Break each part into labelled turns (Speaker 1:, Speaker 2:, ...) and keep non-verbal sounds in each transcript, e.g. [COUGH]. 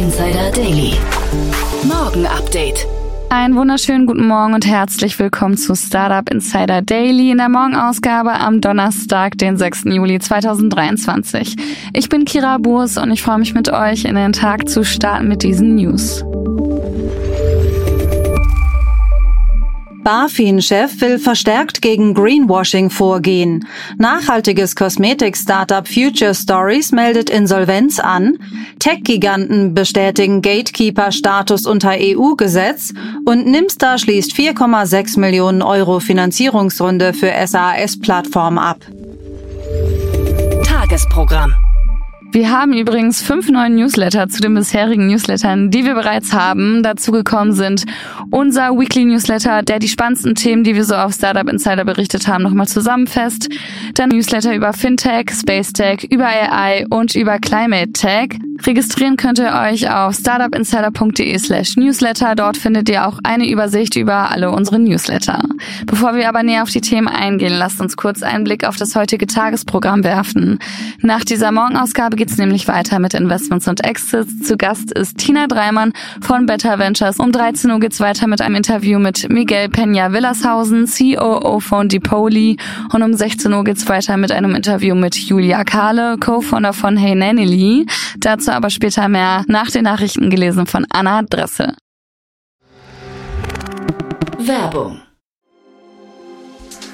Speaker 1: Insider Daily. Morgen Update.
Speaker 2: Einen wunderschönen guten Morgen und herzlich willkommen zu Startup Insider Daily in der Morgenausgabe am Donnerstag, den 6. Juli 2023. Ich bin Kira Burs und ich freue mich mit euch in den Tag zu starten mit diesen News.
Speaker 3: BaFin-Chef will verstärkt gegen Greenwashing vorgehen. Nachhaltiges Kosmetik-Startup Future Stories meldet Insolvenz an. Tech-Giganten bestätigen Gatekeeper-Status unter EU-Gesetz und Nimstar schließt 4,6 Millionen Euro Finanzierungsrunde für SAS-Plattform ab.
Speaker 1: Tagesprogramm.
Speaker 2: Wir haben übrigens fünf neue Newsletter zu den bisherigen Newslettern, die wir bereits haben. Dazu gekommen sind unser Weekly Newsletter, der die spannendsten Themen, die wir so auf Startup Insider berichtet haben, nochmal zusammenfasst. Dann Newsletter über Fintech, Space Tech, über AI und über Climate Tech. Registrieren könnt ihr euch auf startupinsider.de slash newsletter. Dort findet ihr auch eine Übersicht über alle unsere Newsletter. Bevor wir aber näher auf die Themen eingehen, lasst uns kurz einen Blick auf das heutige Tagesprogramm werfen. Nach dieser Morgenausgabe geht's nämlich weiter mit Investments und Exits. Zu Gast ist Tina Dreimann von Better Ventures. Um 13 Uhr geht's weiter mit einem Interview mit Miguel Peña Willershausen, COO von Dipoli. Und um 16 Uhr geht's weiter mit einem Interview mit Julia Kahle, Co-Founder von Hey Nanny Dazu aber später mehr nach den Nachrichten gelesen von Anna Dresse.
Speaker 1: Werbung.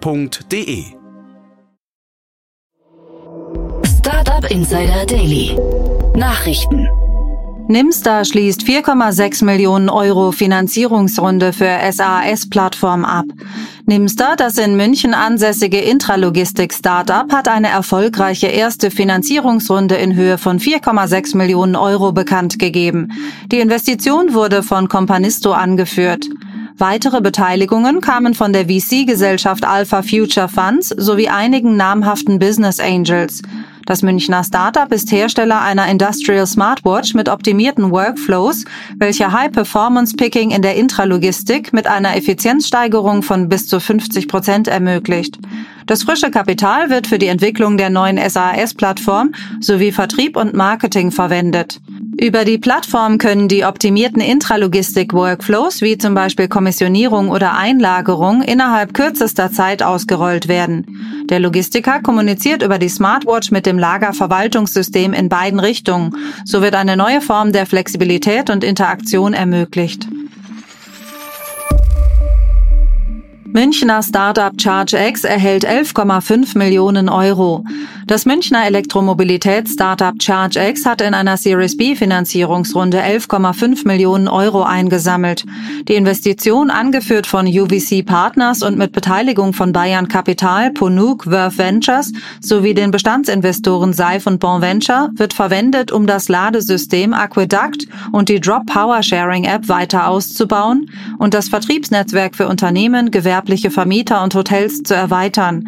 Speaker 4: www.startup.de.
Speaker 1: Startup Insider Daily. Nachrichten.
Speaker 3: Nimstar schließt 4,6 Millionen Euro Finanzierungsrunde für SAS-Plattform ab. Nimstar, das in München ansässige Intralogistik-Startup, hat eine erfolgreiche erste Finanzierungsrunde in Höhe von 4,6 Millionen Euro bekannt gegeben. Die Investition wurde von Companisto angeführt. Weitere Beteiligungen kamen von der VC-Gesellschaft Alpha Future Funds sowie einigen namhaften Business Angels. Das Münchner Startup ist Hersteller einer Industrial Smartwatch mit optimierten Workflows, welche High-Performance-Picking in der Intralogistik mit einer Effizienzsteigerung von bis zu 50 Prozent ermöglicht. Das frische Kapital wird für die Entwicklung der neuen SAS-Plattform sowie Vertrieb und Marketing verwendet. Über die Plattform können die optimierten Intralogistik-Workflows wie zum Beispiel Kommissionierung oder Einlagerung innerhalb kürzester Zeit ausgerollt werden. Der Logistiker kommuniziert über die Smartwatch mit dem Lagerverwaltungssystem in beiden Richtungen. So wird eine neue Form der Flexibilität und Interaktion ermöglicht. Münchner Startup ChargeX erhält 11,5 Millionen Euro. Das Münchner Elektromobilitäts-Startup ChargeX hat in einer Series B Finanzierungsrunde 11,5 Millionen Euro eingesammelt. Die Investition, angeführt von UVC Partners und mit Beteiligung von Bayern Capital, Ponuk, Verve Ventures sowie den Bestandsinvestoren Seif und Bon Venture, wird verwendet, um das Ladesystem Aqueduct und die Drop Power Sharing App weiter auszubauen und das Vertriebsnetzwerk für Unternehmen, gewerbliche Vermieter und Hotels zu erweitern.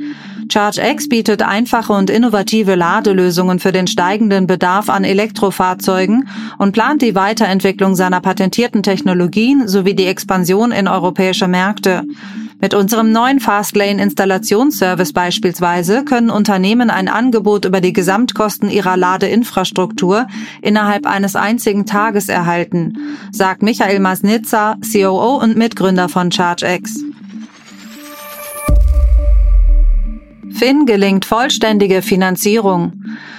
Speaker 3: ChargeX bietet einfache und innovative Ladelösungen für den steigenden Bedarf an Elektrofahrzeugen und plant die Weiterentwicklung seiner patentierten Technologien sowie die Expansion in europäische Märkte. Mit unserem neuen Fastlane-Installationsservice beispielsweise können Unternehmen ein Angebot über die Gesamtkosten ihrer Ladeinfrastruktur innerhalb eines einzigen Tages erhalten, sagt Michael Masnitzer, COO und Mitgründer von ChargeX. Finn gelingt vollständige Finanzierung.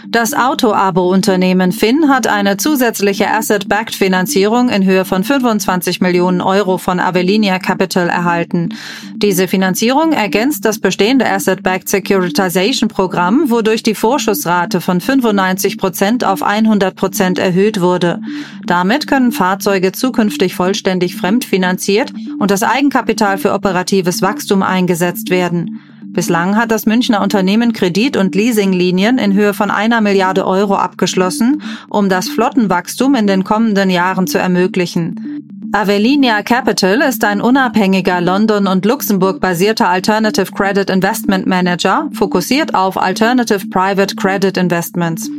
Speaker 3: Das Auto-Abo-Unternehmen Finn hat eine zusätzliche Asset-Backed-Finanzierung in Höhe von 25 Millionen Euro von Avelinia Capital erhalten. Diese Finanzierung ergänzt das bestehende Asset-Backed Securitization-Programm, wodurch die Vorschussrate von 95 Prozent auf 100 Prozent erhöht wurde. Damit können Fahrzeuge zukünftig vollständig fremdfinanziert und das Eigenkapital für operatives Wachstum eingesetzt werden. Bislang hat das Münchner Unternehmen Kredit- und Leasinglinien in Höhe von einer Milliarde Euro abgeschlossen, um das Flottenwachstum in den kommenden Jahren zu ermöglichen. Avelinia Capital ist ein unabhängiger London- und Luxemburg basierter Alternative Credit Investment Manager, fokussiert auf Alternative Private Credit Investments.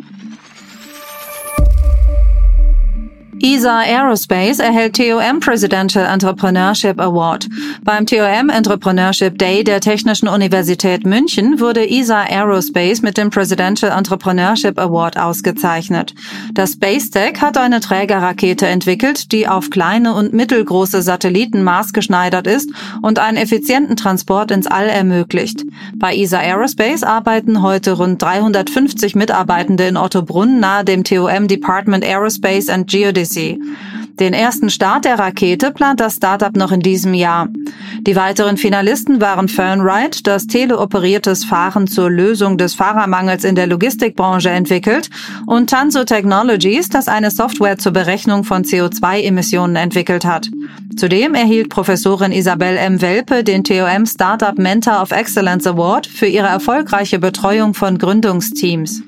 Speaker 3: ESA Aerospace erhält TOM Presidential Entrepreneurship Award. Beim TOM Entrepreneurship Day der Technischen Universität München wurde ESA Aerospace mit dem Presidential Entrepreneurship Award ausgezeichnet. Das Space Tech hat eine Trägerrakete entwickelt, die auf kleine und mittelgroße Satelliten maßgeschneidert ist und einen effizienten Transport ins All ermöglicht. Bei ESA Aerospace arbeiten heute rund 350 Mitarbeitende in Ottobrunn nahe dem TOM Department Aerospace and Geodesy Odyssey. Den ersten Start der Rakete plant das Startup noch in diesem Jahr. Die weiteren Finalisten waren Fernride, das teleoperiertes Fahren zur Lösung des Fahrermangels in der Logistikbranche entwickelt, und Tanso Technologies, das eine Software zur Berechnung von CO2-Emissionen entwickelt hat. Zudem erhielt Professorin Isabel M. Welpe den TOM Startup Mentor of Excellence Award für ihre erfolgreiche Betreuung von Gründungsteams.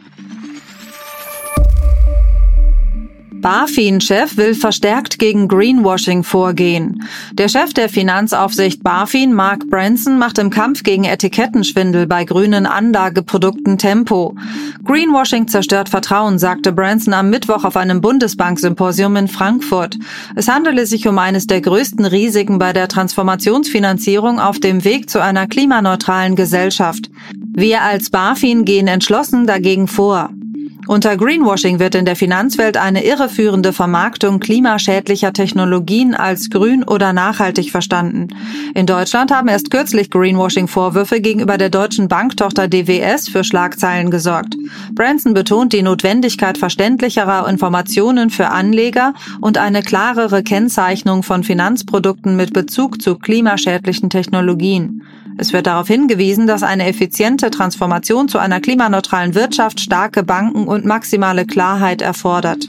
Speaker 3: BaFin-Chef will verstärkt gegen Greenwashing vorgehen. Der Chef der Finanzaufsicht BaFin, Mark Branson, macht im Kampf gegen Etikettenschwindel bei grünen Anlageprodukten Tempo. Greenwashing zerstört Vertrauen, sagte Branson am Mittwoch auf einem Bundesbanksymposium in Frankfurt. Es handele sich um eines der größten Risiken bei der Transformationsfinanzierung auf dem Weg zu einer klimaneutralen Gesellschaft. Wir als BaFin gehen entschlossen dagegen vor. Unter Greenwashing wird in der Finanzwelt eine irreführende Vermarktung klimaschädlicher Technologien als grün oder nachhaltig verstanden. In Deutschland haben erst kürzlich Greenwashing-Vorwürfe gegenüber der deutschen Banktochter DWS für Schlagzeilen gesorgt. Branson betont die Notwendigkeit verständlicherer Informationen für Anleger und eine klarere Kennzeichnung von Finanzprodukten mit Bezug zu klimaschädlichen Technologien. Es wird darauf hingewiesen, dass eine effiziente Transformation zu einer klimaneutralen Wirtschaft starke Banken und maximale Klarheit erfordert.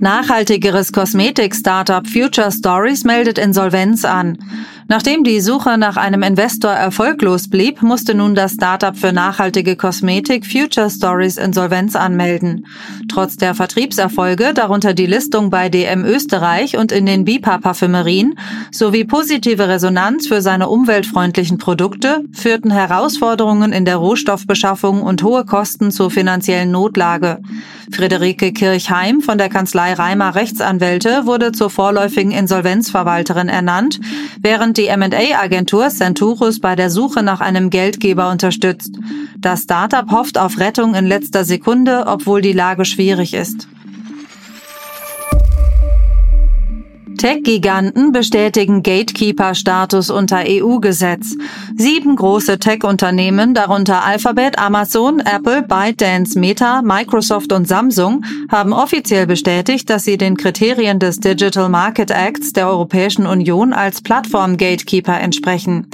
Speaker 3: Nachhaltigeres Kosmetik-Startup Future Stories meldet Insolvenz an. Nachdem die Suche nach einem Investor erfolglos blieb, musste nun das Startup für nachhaltige Kosmetik Future Stories Insolvenz anmelden. Trotz der Vertriebserfolge, darunter die Listung bei DM Österreich und in den BIPA Parfümerien, sowie positive Resonanz für seine umweltfreundlichen Produkte, führten Herausforderungen in der Rohstoffbeschaffung und hohe Kosten zur finanziellen Notlage. Friederike Kirchheim von der Kanzlei Reimer Rechtsanwälte wurde zur vorläufigen Insolvenzverwalterin ernannt, während die M&A-Agentur Centurus bei der Suche nach einem Geldgeber unterstützt. Das Startup hofft auf Rettung in letzter Sekunde, obwohl die Lage schwierig ist. Tech-Giganten bestätigen Gatekeeper-Status unter EU-Gesetz. Sieben große Tech-Unternehmen, darunter Alphabet, Amazon, Apple, ByteDance, Meta, Microsoft und Samsung, haben offiziell bestätigt, dass sie den Kriterien des Digital Market Acts der Europäischen Union als Plattform-Gatekeeper entsprechen.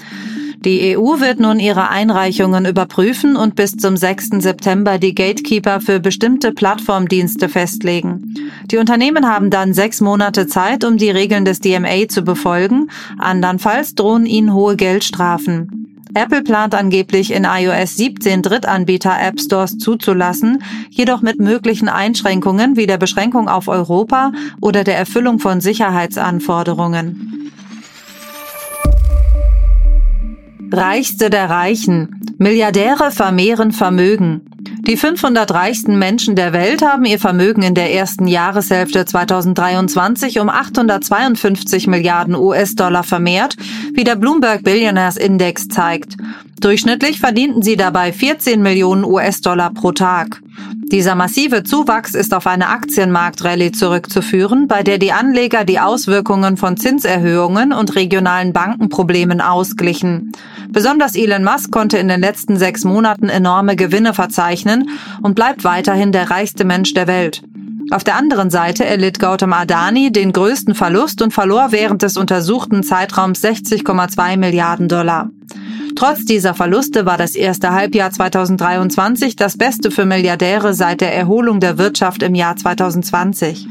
Speaker 3: Die EU wird nun ihre Einreichungen überprüfen und bis zum 6. September die Gatekeeper für bestimmte Plattformdienste festlegen. Die Unternehmen haben dann sechs Monate Zeit, um die Regeln des DMA zu befolgen, andernfalls drohen ihnen hohe Geldstrafen. Apple plant angeblich in iOS 17 Drittanbieter-App Stores zuzulassen, jedoch mit möglichen Einschränkungen wie der Beschränkung auf Europa oder der Erfüllung von Sicherheitsanforderungen. Reichste der Reichen. Milliardäre vermehren Vermögen. Die 500 reichsten Menschen der Welt haben ihr Vermögen in der ersten Jahreshälfte 2023 um 852 Milliarden US-Dollar vermehrt, wie der Bloomberg Billionaires Index zeigt. Durchschnittlich verdienten sie dabei 14 Millionen US-Dollar pro Tag.
Speaker 5: Dieser massive Zuwachs ist auf eine Aktienmarktrallye zurückzuführen, bei der die Anleger die Auswirkungen von Zinserhöhungen und regionalen Bankenproblemen ausglichen. Besonders Elon Musk konnte in den letzten sechs Monaten enorme Gewinne verzeichnen und bleibt weiterhin der reichste Mensch der Welt. Auf der anderen Seite erlitt Gautam Adani den größten Verlust und verlor während des untersuchten Zeitraums 60,2 Milliarden Dollar. Trotz dieser Verluste war das erste Halbjahr 2023 das beste für Milliardäre seit der Erholung der Wirtschaft im Jahr 2020.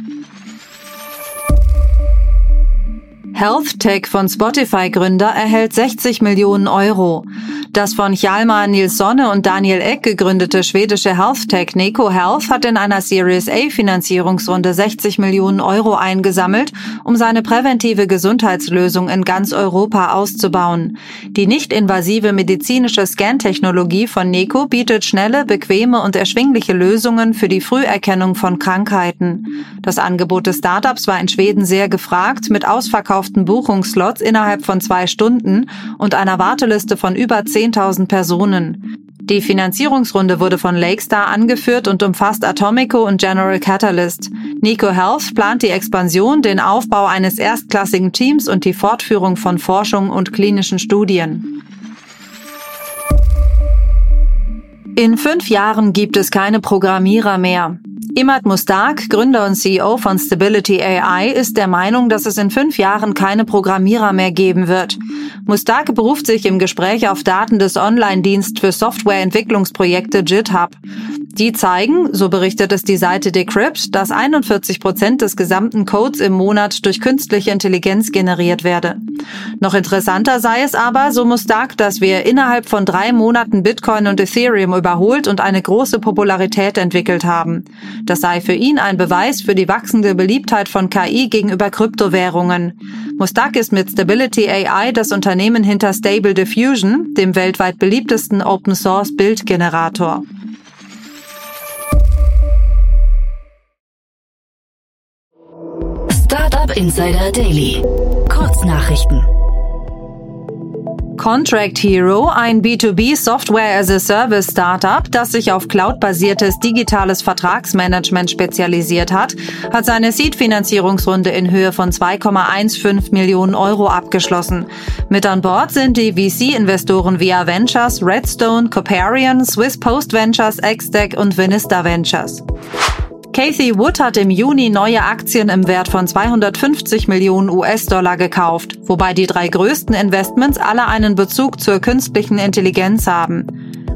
Speaker 5: Health Tech von Spotify-Gründer erhält 60 Millionen Euro. Das von Hjalmar Nils Sonne und Daniel Eck gegründete schwedische Health Tech Neko Health hat in einer Series A Finanzierungsrunde 60 Millionen Euro eingesammelt, um seine präventive Gesundheitslösung in ganz Europa auszubauen. Die nicht-invasive medizinische Scan-Technologie von Neko bietet schnelle, bequeme und erschwingliche Lösungen für die Früherkennung von Krankheiten. Das Angebot des Startups war in Schweden sehr gefragt, mit ausverkauften ausverkauften Buchungsslots innerhalb von zwei Stunden und einer Warteliste von über 10.000 Personen. Die Finanzierungsrunde wurde von Lakestar angeführt und umfasst Atomico und General Catalyst. Nico Health plant die Expansion, den Aufbau eines erstklassigen Teams und die Fortführung von Forschung und klinischen Studien. In fünf Jahren gibt es keine Programmierer mehr. Imad Mustak, Gründer und CEO von Stability AI, ist der Meinung, dass es in fünf Jahren keine Programmierer mehr geben wird. Mustak beruft sich im Gespräch auf Daten des Online-Dienst für Softwareentwicklungsprojekte GitHub. Die zeigen, so berichtet es die Seite Decrypt, dass 41 Prozent des gesamten Codes im Monat durch künstliche Intelligenz generiert werde. Noch interessanter sei es aber, so Mustak, dass wir innerhalb von drei Monaten Bitcoin und Ethereum überholt und eine große Popularität entwickelt haben. Das sei für ihn ein Beweis für die wachsende Beliebtheit von KI gegenüber Kryptowährungen. Mustak ist mit Stability AI das Unternehmen hinter Stable Diffusion, dem weltweit beliebtesten Open Source Bildgenerator.
Speaker 1: Insider Daily. Kurznachrichten.
Speaker 5: Contract Hero, ein B2B Software as a Service Startup, das sich auf cloudbasiertes digitales Vertragsmanagement spezialisiert hat, hat seine Seed-Finanzierungsrunde in Höhe von 2,15 Millionen Euro abgeschlossen. Mit an Bord sind die VC-Investoren Via Ventures, Redstone, Coparian, Swiss Post Ventures, XDEC und Vinista Ventures. Kathy Wood hat im Juni neue Aktien im Wert von 250 Millionen US-Dollar gekauft, wobei die drei größten Investments alle einen Bezug zur künstlichen Intelligenz haben.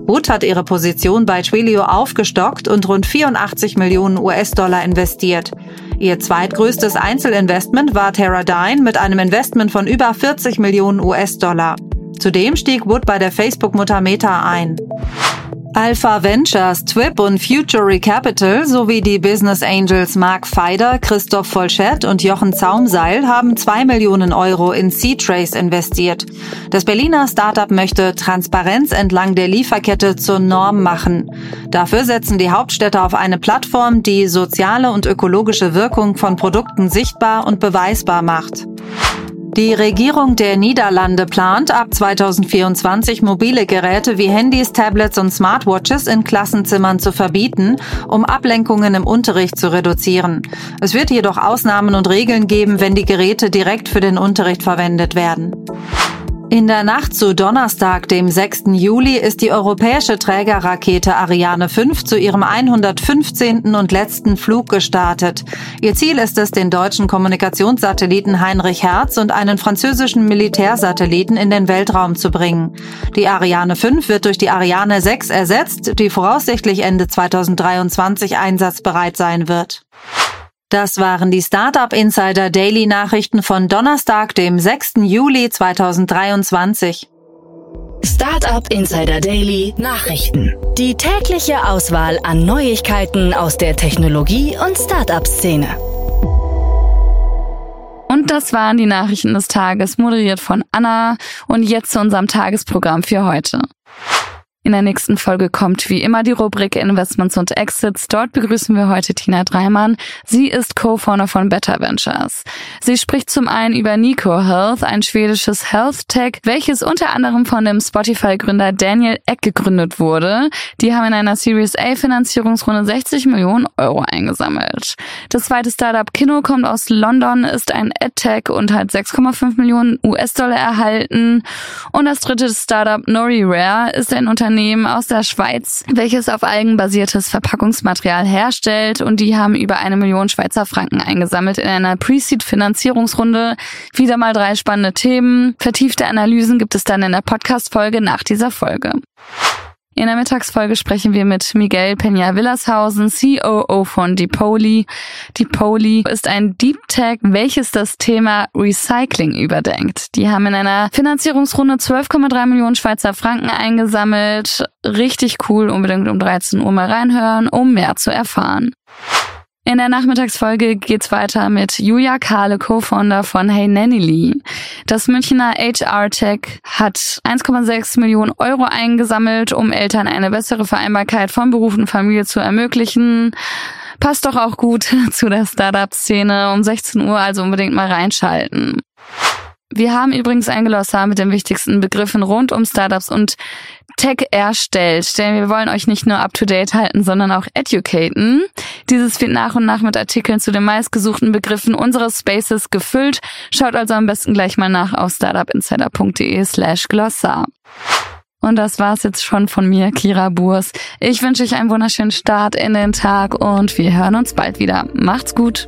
Speaker 5: Wood hat ihre Position bei Twilio aufgestockt und rund 84 Millionen US-Dollar investiert. Ihr zweitgrößtes Einzelinvestment war Teradyne mit einem Investment von über 40 Millionen US-Dollar. Zudem stieg Wood bei der Facebook-Mutter Meta ein. Alpha Ventures, TWIP und Future Capital sowie die Business Angels Mark Feider, Christoph Volschett und Jochen Zaumseil haben zwei Millionen Euro in C-Trace investiert. Das Berliner Startup möchte Transparenz entlang der Lieferkette zur Norm machen. Dafür setzen die Hauptstädte auf eine Plattform, die soziale und ökologische Wirkung von Produkten sichtbar und beweisbar macht. Die Regierung der Niederlande plant, ab 2024 mobile Geräte wie Handys, Tablets und Smartwatches in Klassenzimmern zu verbieten, um Ablenkungen im Unterricht zu reduzieren. Es wird jedoch Ausnahmen und Regeln geben, wenn die Geräte direkt für den Unterricht verwendet werden. In der Nacht zu Donnerstag, dem 6. Juli, ist die europäische Trägerrakete Ariane 5 zu ihrem 115. und letzten Flug gestartet. Ihr Ziel ist es, den deutschen Kommunikationssatelliten Heinrich Herz und einen französischen Militärsatelliten in den Weltraum zu bringen. Die Ariane 5 wird durch die Ariane 6 ersetzt, die voraussichtlich Ende 2023 einsatzbereit sein wird. Das waren die Startup Insider Daily Nachrichten von Donnerstag, dem 6. Juli 2023.
Speaker 1: Startup Insider Daily Nachrichten. Die tägliche Auswahl an Neuigkeiten aus der Technologie- und Startup-Szene.
Speaker 2: Und das waren die Nachrichten des Tages, moderiert von Anna. Und jetzt zu unserem Tagesprogramm für heute. In der nächsten Folge kommt wie immer die Rubrik Investments und Exits. Dort begrüßen wir heute Tina Dreimann. Sie ist Co-Founder von Better Ventures. Sie spricht zum einen über Nico Health, ein schwedisches Health Tech, welches unter anderem von dem Spotify-Gründer Daniel Eck gegründet wurde. Die haben in einer Series A Finanzierungsrunde 60 Millionen Euro eingesammelt. Das zweite Startup Kino kommt aus London, ist ein EdTech und hat 6,5 Millionen US-Dollar erhalten. Und das dritte Startup Nori Rare ist ein Unternehmen aus der Schweiz, welches auf algenbasiertes Verpackungsmaterial herstellt und die haben über eine Million Schweizer Franken eingesammelt in einer Pre-Seed-Finanzierungsrunde. Wieder mal drei spannende Themen. Vertiefte Analysen gibt es dann in der Podcast-Folge nach dieser Folge. In der Mittagsfolge sprechen wir mit Miguel Peña Willershausen, COO von Dipoli. Dipoli ist ein Deep Tech, welches das Thema Recycling überdenkt. Die haben in einer Finanzierungsrunde 12,3 Millionen Schweizer Franken eingesammelt. Richtig cool, unbedingt um 13 Uhr mal reinhören, um mehr zu erfahren. In der Nachmittagsfolge geht's weiter mit Julia Kahle, Co-Founder von Hey Nanny Das Münchner HR-Tech hat 1,6 Millionen Euro eingesammelt, um Eltern eine bessere Vereinbarkeit von Beruf und Familie zu ermöglichen. Passt doch auch gut [LAUGHS] zu der Startup-Szene um 16 Uhr, also unbedingt mal reinschalten. Wir haben übrigens ein Glossar mit den wichtigsten Begriffen rund um Startups und Tech erstellt, denn wir wollen euch nicht nur up-to-date halten, sondern auch educaten. Dieses wird nach und nach mit Artikeln zu den meistgesuchten Begriffen unseres Spaces gefüllt. Schaut also am besten gleich mal nach auf startupinsider.de slash glossar. Und das war's jetzt schon von mir, Kira Burs. Ich wünsche euch einen wunderschönen Start in den Tag und wir hören uns bald wieder. Macht's gut!